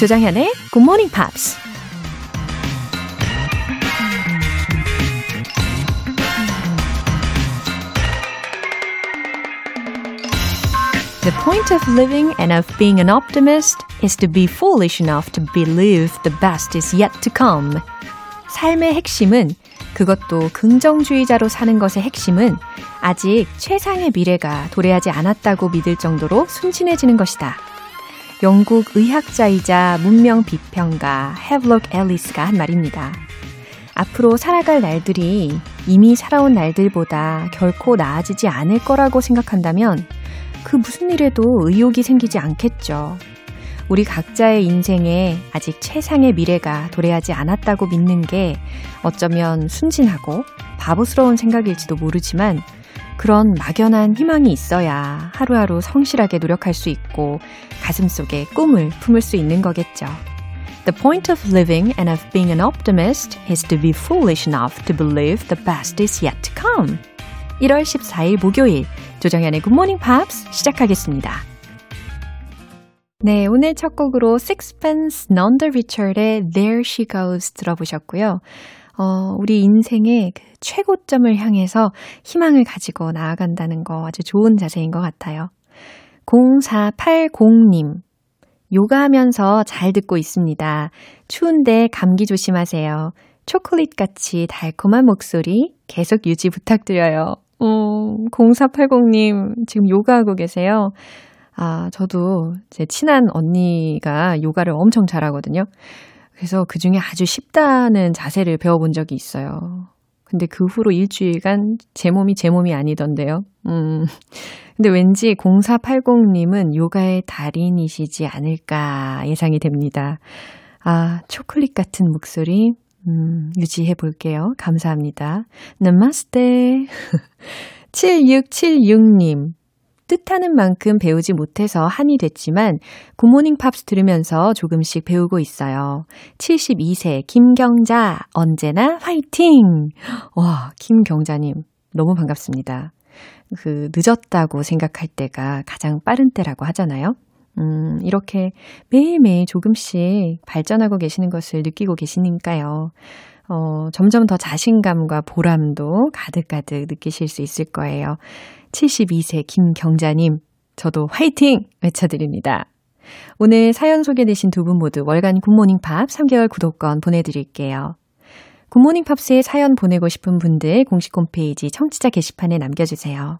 조장현의 Good Morning Pops. The point of living and of being an optimist is to be foolish enough to believe the best is yet to come. 삶의 핵심은 그것도 긍정주의자로 사는 것의 핵심은 아직 최상의 미래가 도래하지 않았다고 믿을 정도로 순진해지는 것이다. 영국 의학자이자 문명 비평가 헤블록 앨리스가 한 말입니다. 앞으로 살아갈 날들이 이미 살아온 날들보다 결코 나아지지 않을 거라고 생각한다면 그 무슨 일에도 의욕이 생기지 않겠죠. 우리 각자의 인생에 아직 최상의 미래가 도래하지 않았다고 믿는 게 어쩌면 순진하고 바보스러운 생각일지도 모르지만 그런 막연한 희망이 있어야 하루하루 성실하게 노력할 수 있고 가슴 속에 꿈을 품을 수 있는 거겠죠. The point of living and of being an optimist is to be foolish enough to believe the best is yet to come. 1월 14일 목요일 조정현의 Morning Pops 시작하겠습니다. 네, 오늘 첫 곡으로 Sixpence None the Richer의 There She Goes 들어보셨고요. 어, 우리 인생의 그 최고점을 향해서 희망을 가지고 나아간다는 거 아주 좋은 자세인 것 같아요. 0480님. 요가하면서 잘 듣고 있습니다. 추운데 감기 조심하세요. 초콜릿 같이 달콤한 목소리 계속 유지 부탁드려요. 어, 0480님, 지금 요가하고 계세요? 아, 저도 제 친한 언니가 요가를 엄청 잘하거든요. 그래서 그 중에 아주 쉽다는 자세를 배워본 적이 있어요. 근데 그 후로 일주일간 제 몸이 제 몸이 아니던데요. 음. 근데 왠지 0480님은 요가의 달인이시지 않을까 예상이 됩니다. 아, 초콜릿 같은 목소리, 음, 유지해 볼게요. 감사합니다. 나마스테. 7676님. 뜻하는 만큼 배우지 못해서 한이 됐지만 굿모닝 팝스 들으면서 조금씩 배우고 있어요. 72세 김경자 언제나 화이팅! 와, 김경자님 너무 반갑습니다. 그 늦었다고 생각할 때가 가장 빠른 때라고 하잖아요. 음, 이렇게 매일매일 조금씩 발전하고 계시는 것을 느끼고 계시니까요. 어, 점점 더 자신감과 보람도 가득가득 느끼실 수 있을 거예요. 72세 김경자님, 저도 화이팅! 외쳐드립니다. 오늘 사연 소개되신 두 분 모두 월간 굿모닝 팝 3개월 구독권 보내드릴게요. 굿모닝 팝스에 사연 보내고 싶은 분들 공식 홈페이지 청취자 게시판에 남겨주세요.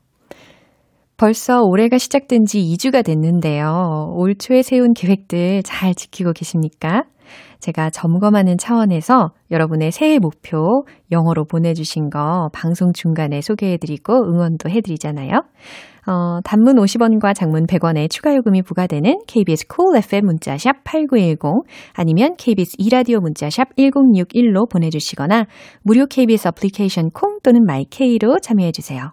벌써 올해가 시작된 지 2주가 됐는데요. 올 초에 세운 계획들 잘 지키고 계십니까? 제가 점검하는 차원에서 여러분의 새해 목표 영어로 보내주신 거 방송 중간에 소개해드리고 응원도 해드리잖아요. 어, 단문 50원과 장문 100원의 추가 요금이 부과되는 KBS cool FM 문자샵 8910 아니면 KBS 2라디오 문자샵 1061로 보내주시거나 무료 KBS 어플리케이션 콩 또는 마이K로 참여해주세요.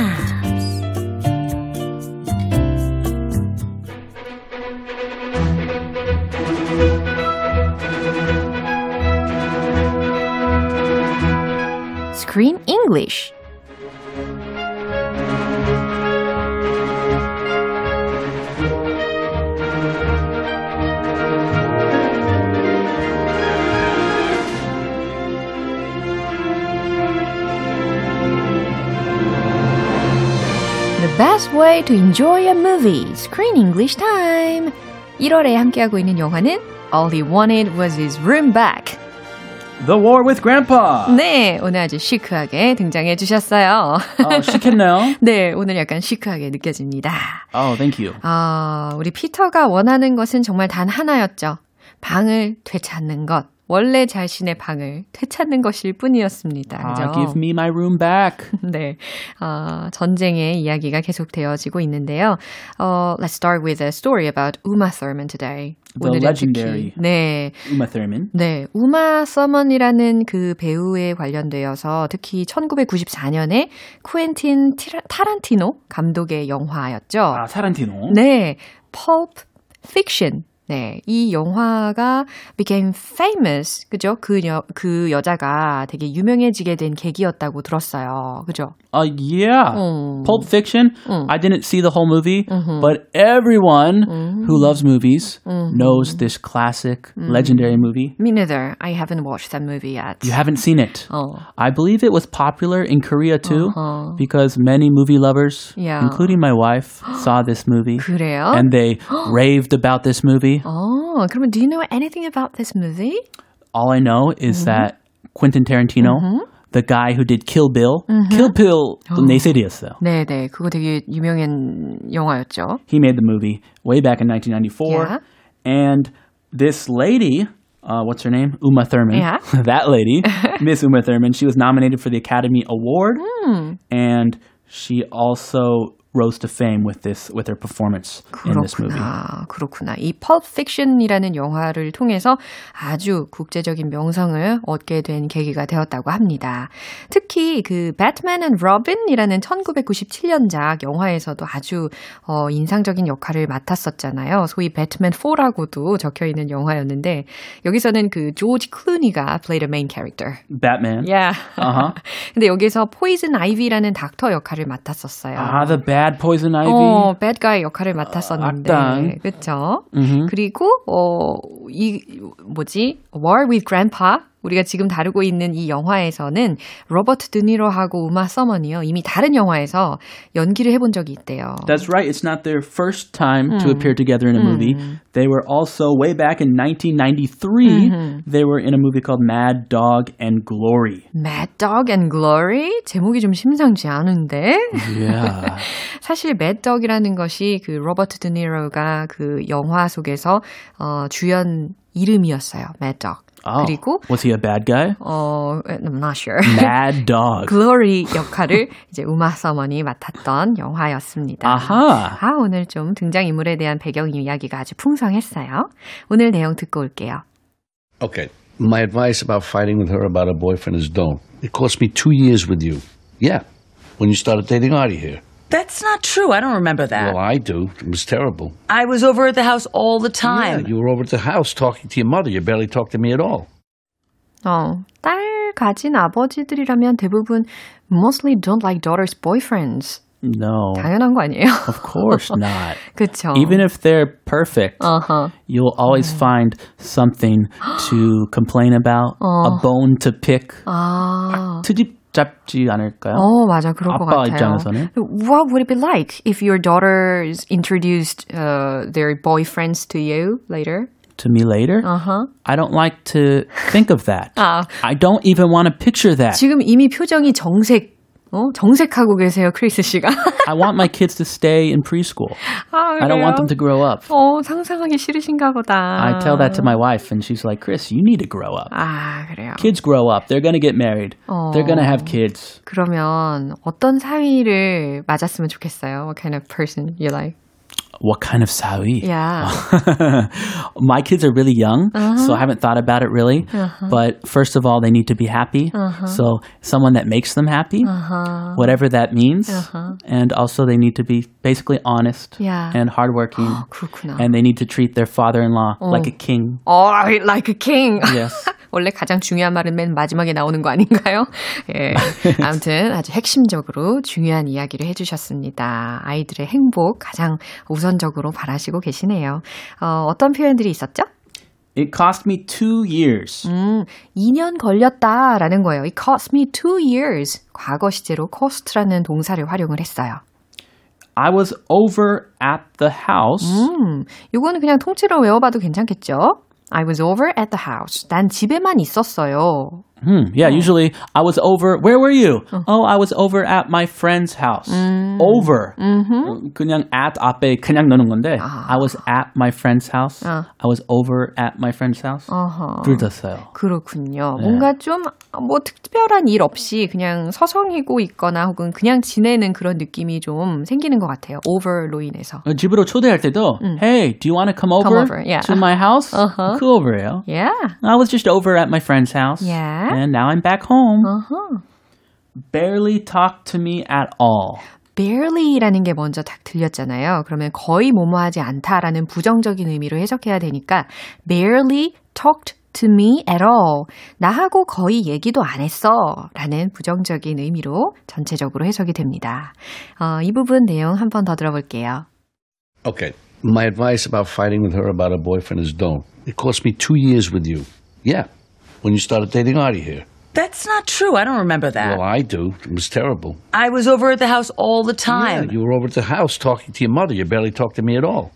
English. The best way to enjoy a movie. Screen English time. 1월에 함께하고 있는 영화는 All He Wanted Was His Room Back. The War with Grandpa. 네, 오늘 아주 시크하게 등장해 주셨어요. 어, 시켰나요? 네, 오늘 약간 시크하게 느껴집니다. Oh, thank you. 아, 우리 피터가 원하는 것은 정말 단 하나였죠. 방을 되찾는 것. 원래 자신의 방을 되찾는 것일 뿐이었습니다. 그죠? Ah, give me my room back. 네. 어, 전쟁의 이야기가 계속되어지고 있는데요. 어, let's start with a story about Uma Thurman today. The legendary. 특히, 네. Uma Thurman. 네, 우마 서먼이라는 그 배우에 관련되어서 특히 1994년에 쿠엔틴 티라, 타란티노 감독의 영화였죠. 아, 타란티노. 네, Pulp Fiction. 네, 이 영화가 became famous. 그죠? 그, 여, 그 여자가 되게 유명해지게 된 계기였다고 들었어요. 그죠? Uh, yeah. 음. Pulp Fiction. 음. I didn't see the whole movie, Mm-hmm. but everyone who loves movies knows this classic, Mm. legendary movie. Me neither. I haven't watched that movie yet. You haven't seen it. 어. I believe it was popular in Korea too, Uh-huh. because many movie lovers, Yeah. including my wife, saw this movie. 그래요? And they raved about this movie. 어, 그러면 do you know anything about this movie? All I know Mm-hmm. is that Quentin Tarantino, the guy who did Kill Bill, Kill Bill, Oh. 내 세대였어요. 네, 네. 그거 되게 유명한 영화였죠. He made the movie way back in 1994. Yeah. And this lady, uh, what's her name? Uma Thurman. Yeah. that lady, Miss Uma Thurman, she was nominated for the Academy Award. Hmm. And she also rose to fame with this with her performance in this movie. 그렇구나. 그렇구나. 이 펄프 픽션이라는 영화를 통해서 아주 국제적인 명성을 얻게 된 계기가 되었다고 합니다. 특히 그 배트맨 앤 로빈이라는 1997년작 영화에서도 아주 어, 인상적인 역할을 맡았었잖아요. 소위 배트맨 4라고도 적혀 있는 영화였는데 여기서는 그 조지 클루니가 played a main character. Batman. Yeah. Uh-huh. 근데 여기서 포이즌 아이비라는 닥터 역할을 맡았었어요. Ah, the bad poison ivy. 어, bad guy 역할을 맡았었는데. 악당. 그쵸? Mhm. 그리고, 어, 이, 뭐지? War with Grandpa. 우리가 지금 다루고 있는 이 영화에서는 로버트 드니로하고 우마 서먼이요. 이미 다른 영화에서 연기를 해본 적이 있대요. That's right. It's not their first time to Hmm. appear together in a movie. They were also way back in 1993. Mm-hmm. They were in a movie called Mad Dog and Glory. Mad Dog and Glory? 제목이 좀 심상치 않은데? Yeah. 사실 매덕이라는 것이 그 로버트 드니로가 그 영화 속에서 어, 주연 이름이었어요. 매덕. Oh, 그리고 was he a bad guy? 어, I'm not sure. Mad Dog. 글로리 역할을 이제 우마 서먼이 맡았던 영화였습니다. 아하. 아, 오늘 좀 등장 인물에 대한 배경 이야기가 아주 풍성했어요. 오늘 내용 듣고 올게요. Okay. My advice about fighting with her about her boyfriend is don't. It cost me two years with you. Yeah. When you started dating Artie here. That's not true. I don't remember that. Well, I do. It was terrible. I was over at the house all the Yeah, time. you were over at the house talking to your mother. You barely talked to me at all. 어, 딸 가진 아버지들이라면 대부분 mostly don't like daughters' boyfriends. No. 당연한 거 아니에요? Of course not. 그쵸. Even if they're perfect, uh-huh. you'll always find something to complain about, a bone to pick. 아. 트 집 잡지 않을까요? 어, 맞아. 그럴 것 아빠 같아요. 입장에서는? What would it be like if your daughters introduced uh, their boyfriends to you later? To me later? Uh-huh. I don't like to think of that. 아, I don't even want to picture that. 지금 이미 표정이 정색, 어? 정색하고 계세요, 크리스 씨가. I want my kids to stay in preschool. 아, I don't want them to grow up. 어, 상상하기 싫으신가 보다. I tell that to my wife, and she's like, Chris, you need to grow up. 아, 그래요. Kids grow up. They're going to get married. They're going to have kids. 그러면 어떤 사위를 맞았으면 좋겠어요? What kind of person you like? what kind of sawi? Yeah. My kids are really young, uh-huh. so I haven't thought about it really. Uh-huh. But first of all, they need to be happy. Uh-huh. So someone that makes them happy, uh-huh. whatever that means. Uh-huh. And also, they need to be basically honest yeah. and hardworking. and they need to treat their father in law oh. like a king. Oh, like a king. Yes. 원래 가장 중요한 말은 맨 마지막에 나오는 거 아닌가요? 예. 아무튼 아주 핵심적으로 중요한 이야기를 해주셨습니다. 아이들의 행복 가장 우선적으로 바라시고 계시네요. 어, 어떤 표현들이 있었죠? It cost me two years. 음, 2년 걸렸다라는 거예요. It cost me two years. 과거 시제로 cost라는 동사를 활용을 했어요. I was over at the house 음, 요거는 그냥 통째로 외워봐도 괜찮겠죠? I was over at the house. 난 집에만 있었어요. Hmm, yeah, usually I was over. Where were you? Oh, I was over at my friend's house. Over. 그냥 at 앞에 그냥 넣는 건데. I was at my friend's house. I was over at my friend's house. 어허. 불렀어요. 그렇군요. 네. 뭔가 좀 뭐 특별한 일 없이 그냥 서성이고 있거나 혹은 그냥 지내는 그런 느낌이 좀 생기는 것 같아요. over로 인해서. 집으로 초대할 때도 Hey, do you want to come over, over, yeah. to my house? Uh-huh. 그 over예요. Yeah. I was just over at my friend's house. Yeah. And now I'm back home. 어허. Barely talk to me at all. barely라는 게 먼저 딱 들렸잖아요. 그러면 거의 뭐뭐하지 않다라는 부정적인 의미로 해석해야 되니까 barely talked to me at all. 나하고 거의 얘기도 안 했어. 라는 부정적인 의미로 전체적으로 해석이 됩니다. 어, 이 부분 내용 한 번 더 들어볼게요. Okay. My advice about fighting with her about her boyfriend is don't. It cost me two years with you. Yeah. When you started dating Artie here. That's not true. I don't remember that. Well, I do. It was terrible. I was over at the house all the time. Yeah, you were over at the house talking to your mother. You barely talked to me at all.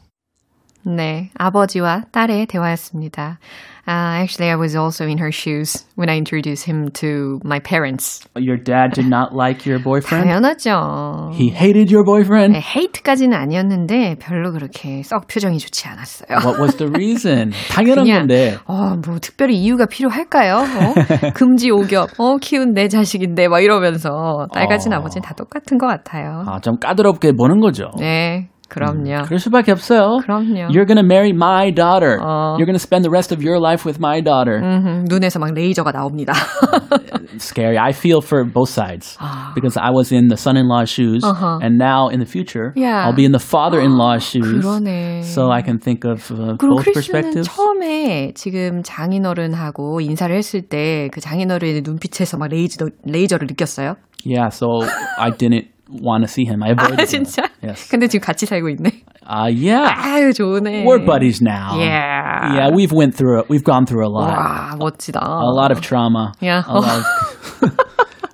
네, 아버지와 딸의 대화였습니다. Uh, actually, I was also in her shoes when I introduced him to my parents. Your dad did not like your boyfriend? 당연하죠. He hated your boyfriend? 네, 헤이트까지는 아니었는데 별로 그렇게 썩 표정이 좋지 않았어요. What was the reason? 당연한 그냥 건데. 어, 뭐 특별히 이유가 필요할까요? 어? 금지 오겹, 어, 키운 내 자식인데 막 이러면서 딸 가진 어. 아버지는 다 똑같은 것 같아요. 아, 좀 까다롭게 보는 거죠. 네, 그럼요. 그럴 수밖에 없어요. 그럼요. You're gonna marry my daughter. 어. You're gonna spend the rest of your life with my daughter. 음흠, 눈에서 막 레이저가 나옵니다. Scary. I feel for both sides because I was in the son-in-law's shoes, Uh-huh. and now in the future, Yeah. I'll be in the father-in-law's shoes. 그러네. So I can think of uh, 그럼 both 크리스는 perspectives. 처음에 지금 장인어른하고 인사를 했을 때 그 장인어른의 눈빛에서 막 레이저, 레이저를 느꼈어요? Yeah. So I didn't Want to see him. I avoided 아, him. 진짜? Yes. 근데 지금 같이 살고 있네. Uh, yeah. 아유, 좋네. We're buddies now. Yeah. Yeah, we've went through it. We've gone through a lot. 와, 멋지다. A lot of trauma. Yeah. A lot of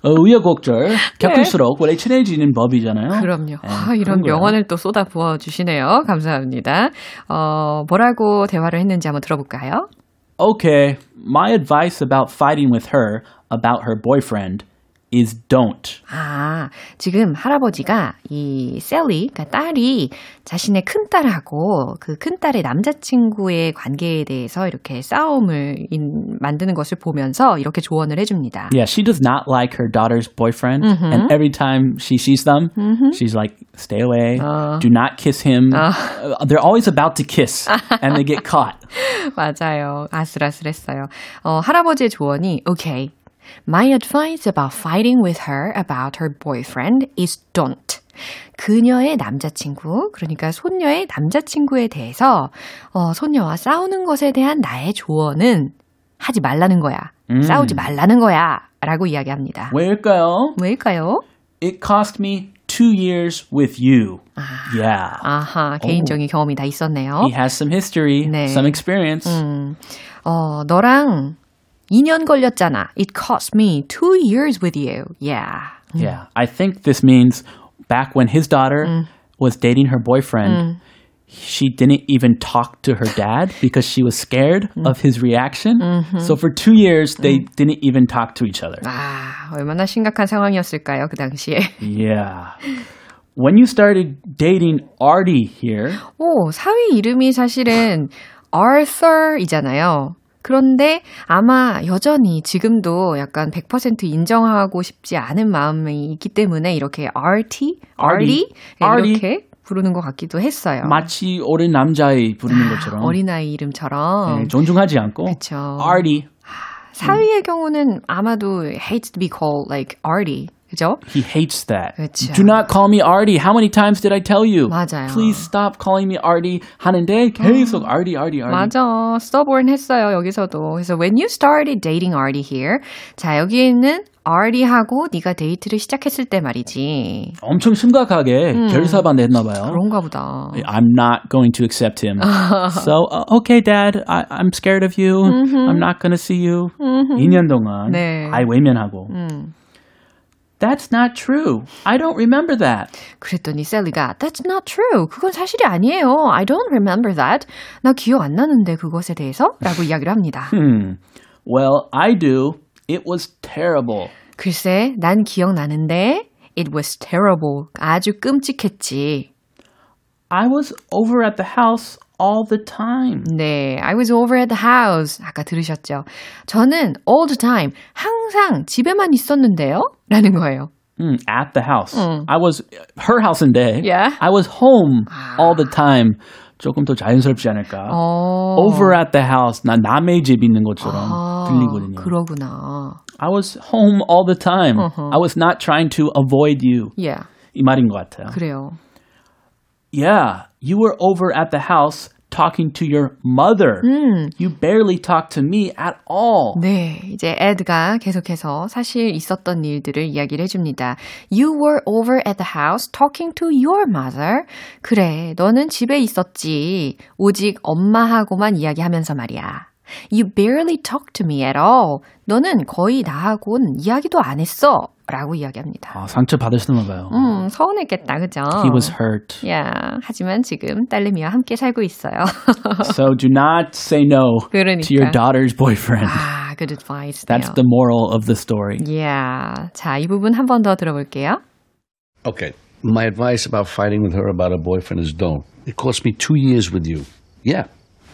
어, 우여곡절 겪을수록 원래 친해지는 법이잖아요. 그럼요. 네, 아, 이런. 명언을 또 쏟아 부어 주시네요. 감사합니다. 어, 뭐라고 대화를 했는지 한번 들어볼까요? Okay, my advice about fighting with her about her boyfriend is don't. 아, 지금 할아버지가 이 셀리, 그러니까 딸이 자신의 큰딸하고 그 큰딸의 남자친구의 관계에 대해서 이렇게 싸움을 인, 만드는 것을 보면서 이렇게 조언을 해줍니다. Yeah, she does not like her daughter's boyfriend, and every time she sees them, she's like, "Stay away! Do not kiss him." Uh, they're always about to kiss, and they get caught. 맞아요. 아슬아슬했어요. 어, 할아버지의 조언이 okay. My advice about fighting with her about her boyfriend is don't. 그녀의 남자친구, 그러니까 손녀의 남자친구에 대해서 어, 손녀와 싸우는 것에 대한 나의 조언은 하지 말라는 거야. 싸우지 말라는 거야. 라고 이야기합니다. 왜일까요? 왜일까요? It cost me two years with you. Yeah. 아하, 개인적인 경험이 다 있었네요. He has some history, 네. some experience. 어, 너랑 2년 걸렸잖아. It cost me two years with you. Yeah. Yeah. I think this means back when his daughter was dating her boyfriend, she didn't even talk to her dad because she was scared of his reaction. So for two years, they didn't even talk to each other. 아, 얼마나 심각한 상황이었을까요, 그 당시에. Yeah. When you started dating Artie here, 오, 사위 이름이 사실은 Arthur이잖아요. 그런데 아마 여전히 지금도 약간 100% 인정하고 싶지 않은 마음이 있기 때문에 이렇게 RT? RD? RD. 이렇게 부르는 것 같기도 했어요. 마치 어린 남자의 부르는 것처럼 어린아이 이름처럼. 네, 존중하지 않고 그렇죠. Artie, 사위의 경우는 아마도 hates to be called like Artie. 그죠? he hates that. 그쵸. Do not call me Artie. How many times did I tell you? 맞아요. Please stop calling me Artie. 하는데 계속 Artie, Artie, Artie. 맞아. stubborn 했어요, 여기서도. 그래서 when you started dating Artie here. 자, 여기에는 Artie하고 네가 데이트를 시작했을 때 말이지. 엄청 심각하게 결사반 냈나 봐요. 그런가 보다. I'm not going to accept him. so, uh, okay, Dad, I, I'm scared of you. I'm not going to see you. 2년 동안 네. 아예 외면하고. That's not true. I don't remember that. 그랬더니 셀리가 That's not true. 그건 사실이 아니에요. I don't remember that. 나 기억 안 나는데 그것에 대해서? 라고 이야기를 합니다. Hmm. Well, I do. It was terrible. 글쎄, 난 기억나는데 it was terrible. 아주 끔찍했지. I was over at the house all the time. 네, I was over at the house. 아까 들으셨죠? 저는 all the time, 항상 집에만 있었는데요? 라는 거예요. Mm, at the house. I was her house 인데 Yeah. I was home all the time. 조금 더 자연스럽지 않을까? 어. Over at the house. 나 남의 집 있는 것처럼 아, 들리거든요. 그러구나. I was home all the time. I was not trying to avoid you. Yeah, 이 말인 것 같아요. 그래요. Yeah, you were over at the house talking to your mother. You barely talked to me at all. 네, 이제 에드가 계속해서 사실 있었던 일들을 이야기를 해줍니다. You were over at the house talking to your mother. 그래, 너는 집에 있었지. 오직 엄마하고만 이야기하면서 말이야. You barely talked to me at all. 너는 거의 나하고는 이야기도 안 했어. 라고 이야기합니다. 아, 상처 받으셨나 봐요. 음, 서운했겠다, 그죠? He was hurt. 야, 하지만 지금 딸내미와 함께 살고 있어요. So do not say no 그러니까. to your daughter's boyfriend. 아, good advice. That's the moral of the story. Yeah. 자, 이 부분 한 번 더 들어볼게요. Okay. My advice about fighting with her about her boyfriend is don't. It cost me two years with you. Yeah.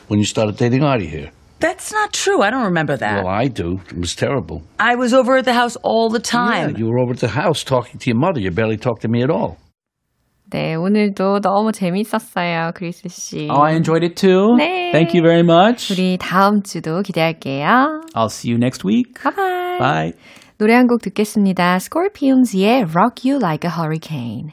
When you started dating Artie here. That's not true. I don't remember that. Well, I do. It was terrible. I was over at the house all the Yeah, time. you were over at the house talking to your mother. You barely talked to me at all. 네, 오늘도 너무 재밌었어요, 크리스 씨. Oh, I enjoyed it too. 네. Thank you very much. 우리 다음 주도 기대할게요. I'll see you next week. 바이바이. Bye. 노래 한 곡 듣겠습니다. Scorpions의 Rock You Like a Hurricane.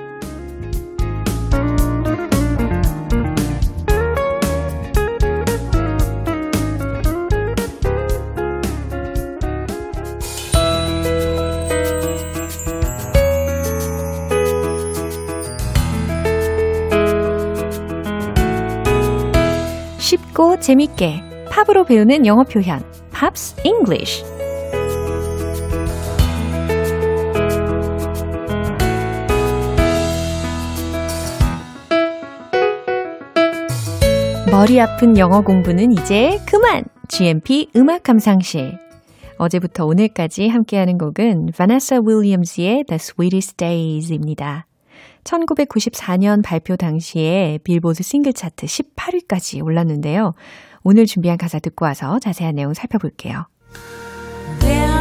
쉽고 재밌게 팝으로 배우는 영어 표현 팝스 잉글리쉬 머리 아픈 영어 공부는 이제 그만! GMP 음악 감상실. 어제부터 오늘까지 함께하는 곡은 바네사 윌리엄스의 The Sweetest Days입니다. 1994년 발표 당시에 빌보드 싱글 차트 18위까지 올랐는데요. 오늘 준비한 가사 듣고 와서 자세한 내용 살펴볼게요. There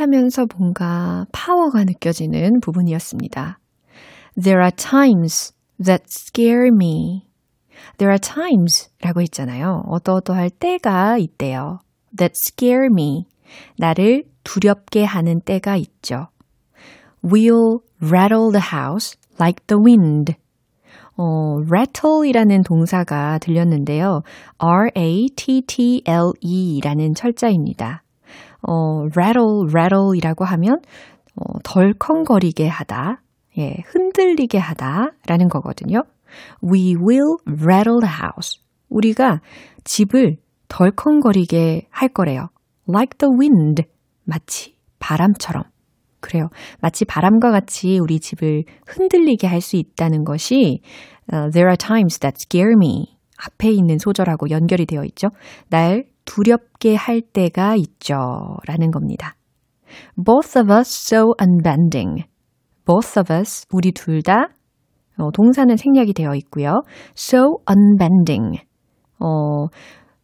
따뜻하면서 뭔가 파워가 느껴지는 부분이었습니다. There are times that scare me. There are times 라고 했잖아요. 어떠어떠할 때가 있대요. That scare me. 나를 두렵게 하는 때가 있죠. We'll rattle the house like the wind. 어, rattle이라는 동사가 들렸는데요. R-A-T-T-L-E 라는 철자입니다. 어, rattle, rattle이라고 하면 어, 덜컹거리게 하다, 예, 흔들리게 하다 라는 거거든요. We will rattle the house. 우리가 집을 덜컹거리게 할 거래요. Like the wind. 마치 바람처럼. 그래요. 마치 바람과 같이 우리 집을 흔들리게 할 수 있다는 것이 uh, There are times that scare me. 앞에 있는 소절하고 연결이 되어 있죠. 날 두렵게 할 때가 있죠. 라는 겁니다. Both of us so unbending. Both of us, 우리 둘 다, 어, 동사는 생략이 되어 있고요. So unbending. 어,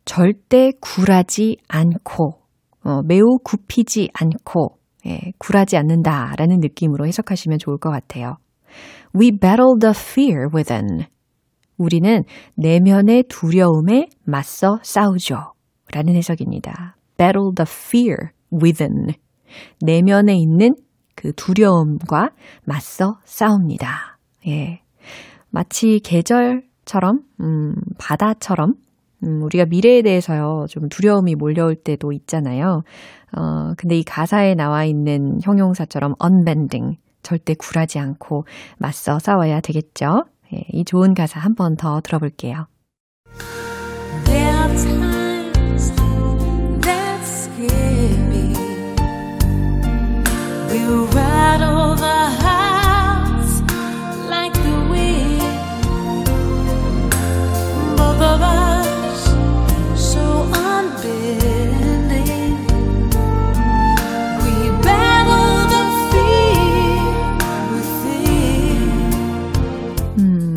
절대 굴하지 않고, 어, 매우 굽히지 않고, 예, 굴하지 않는다라는 느낌으로 해석하시면 좋을 것 같아요. We battle the fear within. 우리는 내면의 두려움에 맞서 싸우죠. 라는 해석입니다. Battle the fear within. 내면에 있는 그 두려움과 맞서 싸웁니다. 예. 마치 계절처럼, 음, 바다처럼, 음, 우리가 미래에 대해서요, 좀 두려움이 몰려올 때도 있잖아요. 어, 근데 이 가사에 나와 있는 형용사처럼 unbending, 절대 굴하지 않고 맞서 싸워야 되겠죠. 예, 이 좋은 가사 한 번 더 들어볼게요. There are times that scare me. We rattle the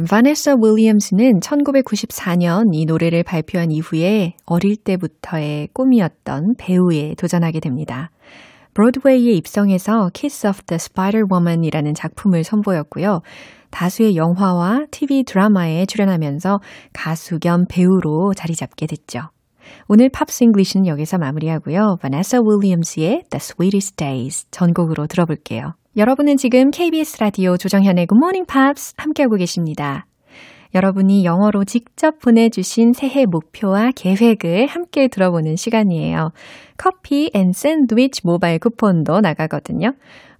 바네사 윌리엄스는 1994년 이 노래를 발표한 이후에 어릴 때부터의 꿈이었던 배우에 도전하게 됩니다. 브로드웨이에 입성해서 Kiss of the Spider Woman이라는 작품을 선보였고요. 다수의 영화와 TV 드라마에 출연하면서 가수 겸 배우로 자리 잡게 됐죠. 오늘 팝스 잉글리시는 여기서 마무리하고요. 바네사 윌리엄스의 The Sweetest Days 전곡으로 들어볼게요. 여러분은 지금 KBS 라디오 조정현의 Good Morning Pops 함께하고 계십니다. 여러분이 영어로 직접 보내주신 새해 목표와 계획을 함께 들어보는 시간이에요. 커피 and 샌드위치 모바일 쿠폰도 나가거든요.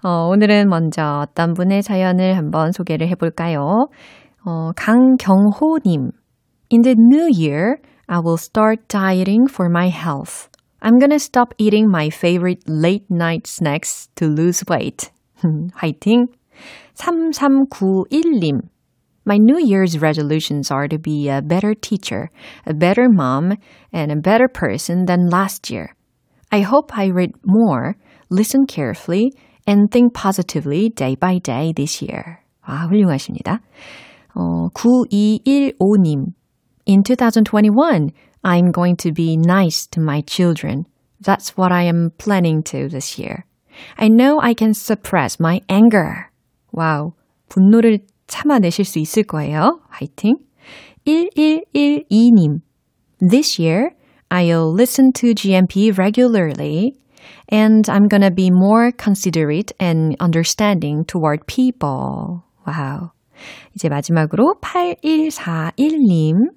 어, 오늘은 먼저 어떤 분의 사연을 한번 소개를 해볼까요? 어, 강경호님. In the new year, I will start dieting for my health. I'm gonna stop eating my favorite late night snacks to lose weight. 화이팅! 3391님. My New Year's resolutions are to be a better teacher, a better mom, and a better person than last year. I hope I read more, listen carefully, and think positively day by day this year. 아, 훌륭하십니다. 어, 9215님. In 2021, I'm going to be nice to my children. That's what I am planning to this year. I know I can suppress my anger. 와우. 분노를 참아내실 수 있을 거예요. 화이팅. 1112님. This year, I'll listen to GMP regularly and I'm gonna be more considerate and understanding toward people. 와우. 이제 마지막으로 8141님.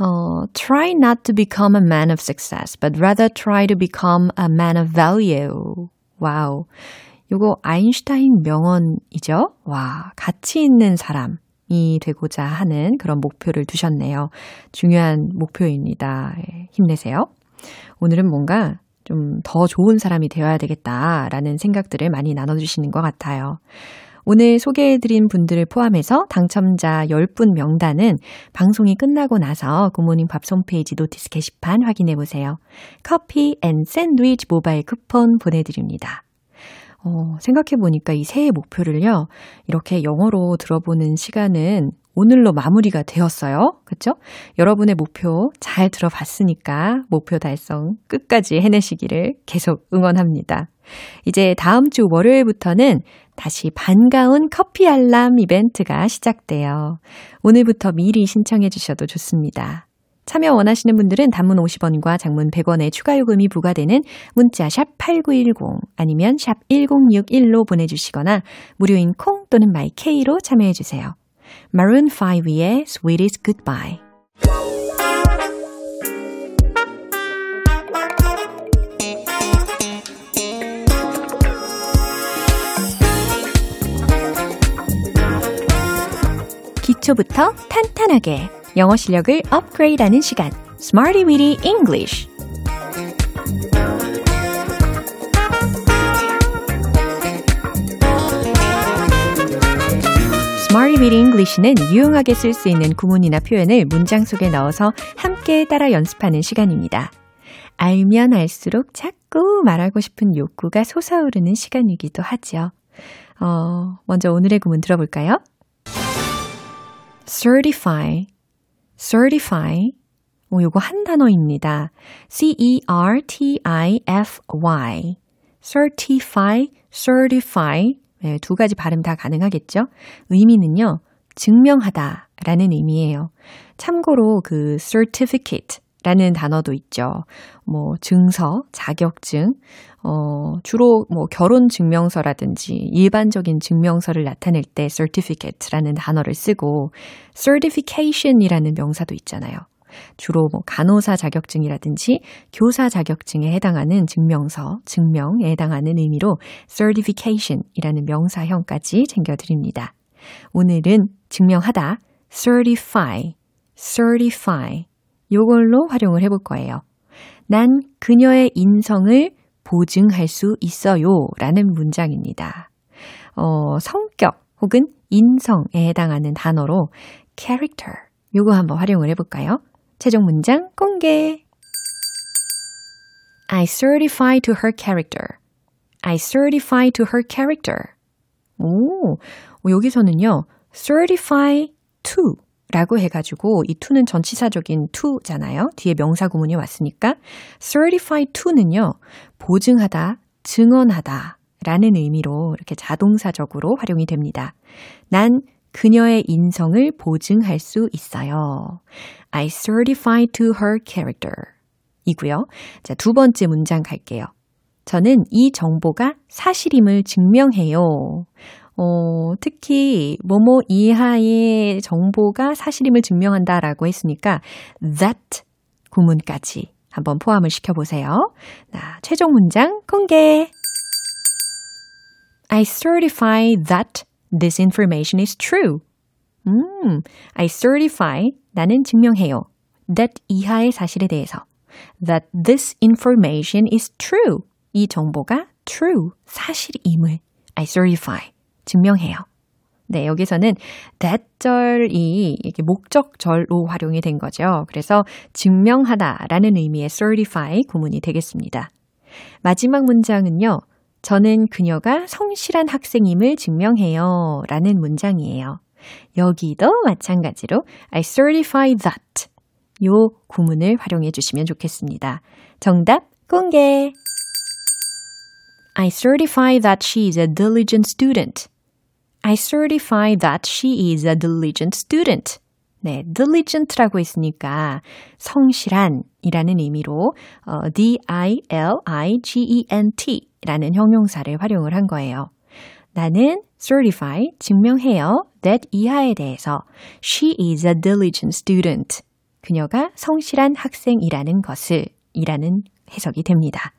어, try not to become a man of success, but rather try to become a man of value. 와우. 요거 아인슈타인 명언이죠? 와, 가치 있는 사람 이 되고자 하는 그런 목표를 두셨네요. 중요한 목표입니다. 예, 힘내세요. 오늘은 뭔가 좀 더 좋은 사람이 되어야 되겠다라는 생각들을 많이 나눠주시는 것 같아요. 오늘 소개해드린 분들을 포함해서 당첨자 10분 명단은 방송이 끝나고 나서 굿모닝 팝스 홈페이지 notice 게시판 확인해보세요. 커피 and 샌드위치 모바일 쿠폰 보내드립니다. 어, 생각해보니까 이 새해 목표를요, 이렇게 영어로 들어보는 시간은 오늘로 마무리가 되었어요. 그쵸? 여러분의 목표 잘 들어봤으니까 목표 달성 끝까지 해내시기를 계속 응원합니다. 이제 다음 주 월요일부터는 다시 반가운 커피 알람 이벤트가 시작돼요. 오늘부터 미리 신청해 주셔도 좋습니다. 참여 원하시는 분들은 단문 50원과 장문 100원의 추가 요금이 부과되는 문자 샵 8910 아니면 샵 1061로 보내주시거나 무료인 콩 또는 마이케이로 참여해 주세요. Maroon 5의 Sweetest Goodbye 기초부터 탄탄하게 영어 실력을 업그레이드하는 시간 Smarty Weedy English Smarty Weedy English는 유용하게 쓸 수 있는 구문이나 표현을 문장 속에 넣어서 함께 따라 연습하는 시간입니다. 알면 알수록 자꾸 말하고 싶은 욕구가 솟아오르는 시간이기도 하죠. 어, 먼저 오늘의 구문 들어볼까요? Certify, certify. 오, 요거 한 단어입니다. C-E-R-T-I-F-Y. certify, certify. 네, 두 가지 발음 다 가능하겠죠? 의미는요, 증명하다 라는 의미예요. 참고로 그 certificate 라는 단어도 있죠. 뭐 증서, 자격증, 어 주로 뭐 결혼 증명서라든지 일반적인 증명서를 나타낼 때 certificate라는 단어를 쓰고 certification이라는 명사도 있잖아요. 주로 뭐 간호사 자격증이라든지 교사 자격증에 해당하는 증명서, 증명에 해당하는 의미로 certification이라는 명사형까지 챙겨드립니다. 오늘은 증명하다, certify, certify 요걸로 활용을 해볼 거예요. 난 그녀의 인성을 보증할 수 있어요 라는 문장입니다. 어, 성격 혹은 인성에 해당하는 단어로 character 요거 한번 활용을 해볼까요? 최종 문장 공개. I certify to her character. I certify to her character. 오, 여기서는요, certify to 라고 해가지고 이 to는 전치사적인 to잖아요. 뒤에 명사 구문이 왔으니까 certify to는요, 보증하다, 증언하다 라는 의미로 이렇게 자동사적으로 활용이 됩니다. 난 그녀의 인성을 보증할 수 있어요. I certify to her character. 이고요. 자, 두 번째 문장 갈게요. 저는 이 정보가 사실임을 증명해요. 어, 특히 뭐뭐 이하의 정보가 사실임을 증명한다라고 했으니까 that 구문까지 한번 포함을 시켜보세요. 자, 최종 문장 공개. I certify that this information is true. 음, I certify 나는 증명해요. that 이하의 사실에 대해서. that this information is true. 이 정보가 true, 사실임을 I certify, 증명해요. 네, 여기서는 that절이 이렇게 목적절로 활용이 된 거죠. 그래서 증명하다 라는 의미의 certify 구문이 되겠습니다. 마지막 문장은요. 저는 그녀가 성실한 학생임을 증명해요 라는 문장이에요. 여기도 마찬가지로 I certify that 요 구문을 활용해 주시면 좋겠습니다. 정답 공개! I certify that she is a diligent student. I certify that she is a diligent student. 네, diligent라고 했으니까 성실한이라는 의미로 어, D-I-L-I-G-E-N-T 라는 형용사를 활용을 한 거예요. 나는 certify, 증명해요, that 이하에 대해서 she is a diligent student. 그녀가 성실한 학생이라는 것을 이라는 해석이 됩니다.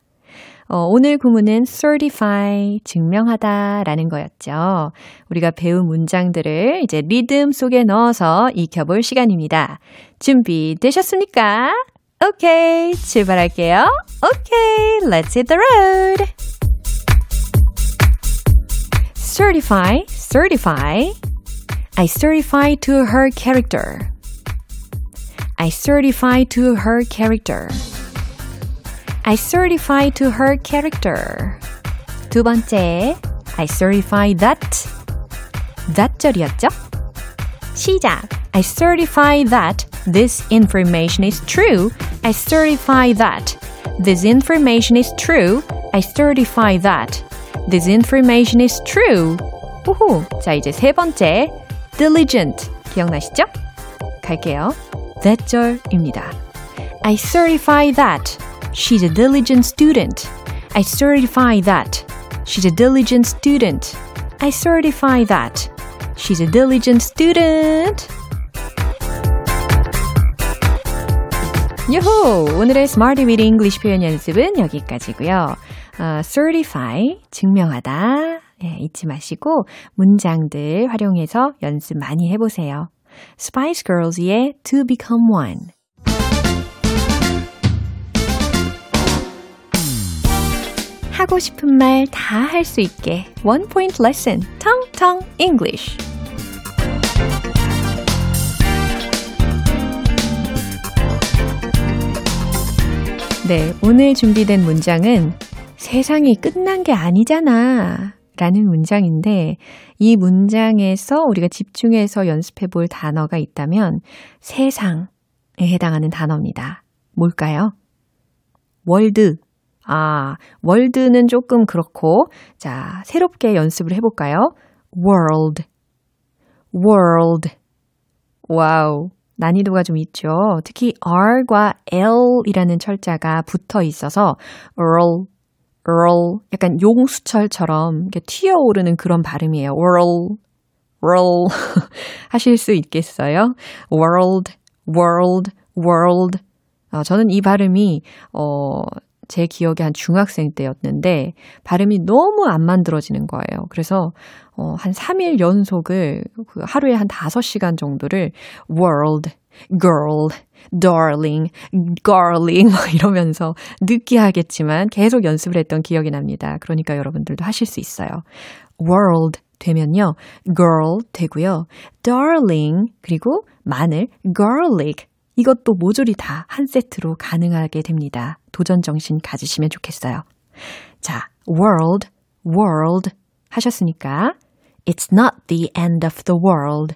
어, 오늘 구문은 certify, 증명하다 라는 거였죠. 우리가 배운 문장들을 이제 리듬 속에 넣어서 익혀볼 시간입니다. 준비되셨습니까? 오케이, 출발할게요. 오케이, let's hit the road. certify, certify. I certify to her character. I certify to her character. I certify to her character. 두 번째, I certify that. that 절이었죠? 시작. I certify that this information is true. I certify that this information is true. I certify that this information is true. 우후. 자, 이제 세 번째, diligent. 기억나시죠? 갈게요. that 절입니다. I certify that she's a diligent student. I certify that she's a diligent student. I certify that she's a diligent student. 유호! 오늘의 Smarty with English 표현 연습은 여기까지고요. 어, certify, 증명하다. 예, 잊지 마시고 문장들 활용해서 연습 많이 해보세요. Spice Girls의 To Become One. 하고 싶은 말 다 할 수 있게 Point Lesson, Tong Tong English. 네, 오늘 준비된 문장은 세상이 끝난 게 아니잖아. 라는 문장인데, 이 문장에서 우리가 집중해서 연습해 볼 단어가 있다면, 세상에 해당하는 단어입니다. 뭘까요? 월드. 아, 월드는 조금 그렇고, 자, 새롭게 연습을 해볼까요? world. world. 와우. 난이도가 좀 있죠. 특히 R과 L이라는 철자가 붙어 있어서 earl, earl, 약간 용수철처럼 튀어오르는 그런 발음이에요. world, world 하실 수 있겠어요? world, world, world. 어, 저는 이 발음이 어, 제 기억에 한 중학생 때였는데 발음이 너무 안 만들어지는 거예요. 그래서 어, 한 3일 연속을 그 하루에 한 5시간 정도를 world, girl, darling, garling 막 이러면서 느끼하겠지만 계속 연습을 했던 기억이 납니다. 그러니까 여러분들도 하실 수 있어요. world 되면요. girl 되고요. darling 그리고 마늘 garlic 이것도 모조리 다 한 세트로 가능하게 됩니다. 도전 정신 가지시면 좋겠어요. 자, world, world 하셨으니까 It's not the end of the world.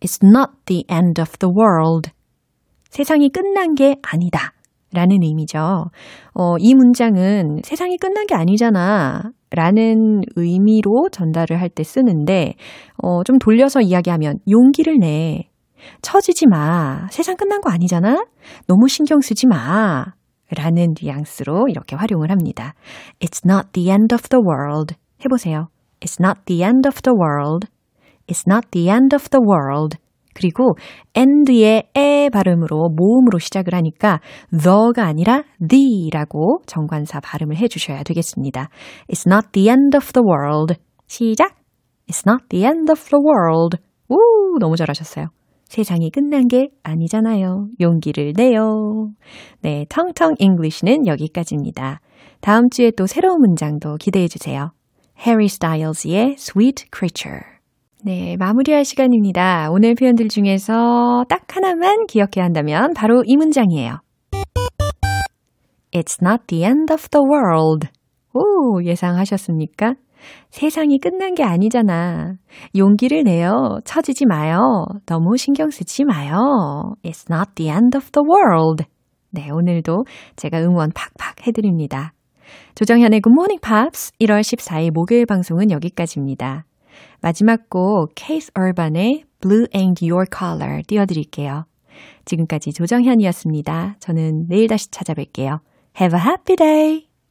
It's not the end of the world. 세상이 끝난 게 아니다. 라는 의미죠. 어, 이 문장은 세상이 끝난 게 아니잖아. 라는 의미로 전달을 할 때 쓰는데, 어, 좀 돌려서 이야기하면 용기를 내. 처지지 마. 세상 끝난 거 아니잖아? 너무 신경 쓰지 마. 라는 뉘앙스로 이렇게 활용을 합니다. It's not the end of the world. 해보세요. It's not the end of the world. It's not the end of the world. 그리고 end의 에 발음으로 모음으로 시작을 하니까 the가 아니라 the라고 정관사 발음을 해주셔야 되겠습니다. It's not the end of the world. 시작. It's not the end of the world. 우, 너무 잘하셨어요. 세상이 끝난 게 아니잖아요. 용기를 내요. 네, 텅텅 English는 여기까지입니다. 다음 주에 또 새로운 문장도 기대해 주세요. 해리 스타일즈의 Sweet Creature. 네, 마무리할 시간입니다. 오늘 표현들 중에서 딱 하나만 기억해야 한다면 바로 이 문장이에요. It's not the end of the world. 오, 예상하셨습니까? 세상이 끝난 게 아니잖아. 용기를 내요. 처지지 마요. 너무 신경 쓰지 마요. It's not the end of the world. 네, 오늘도 제가 응원 팍팍 해드립니다. 조정현의 Good Morning Pops 1월 14일 목요일 방송은 여기까지입니다. 마지막 곡 케이스 얼반의 Blue and Your Color 띄워드릴게요. 지금까지 조정현이었습니다. 저는 내일 다시 찾아뵐게요. Have a happy day!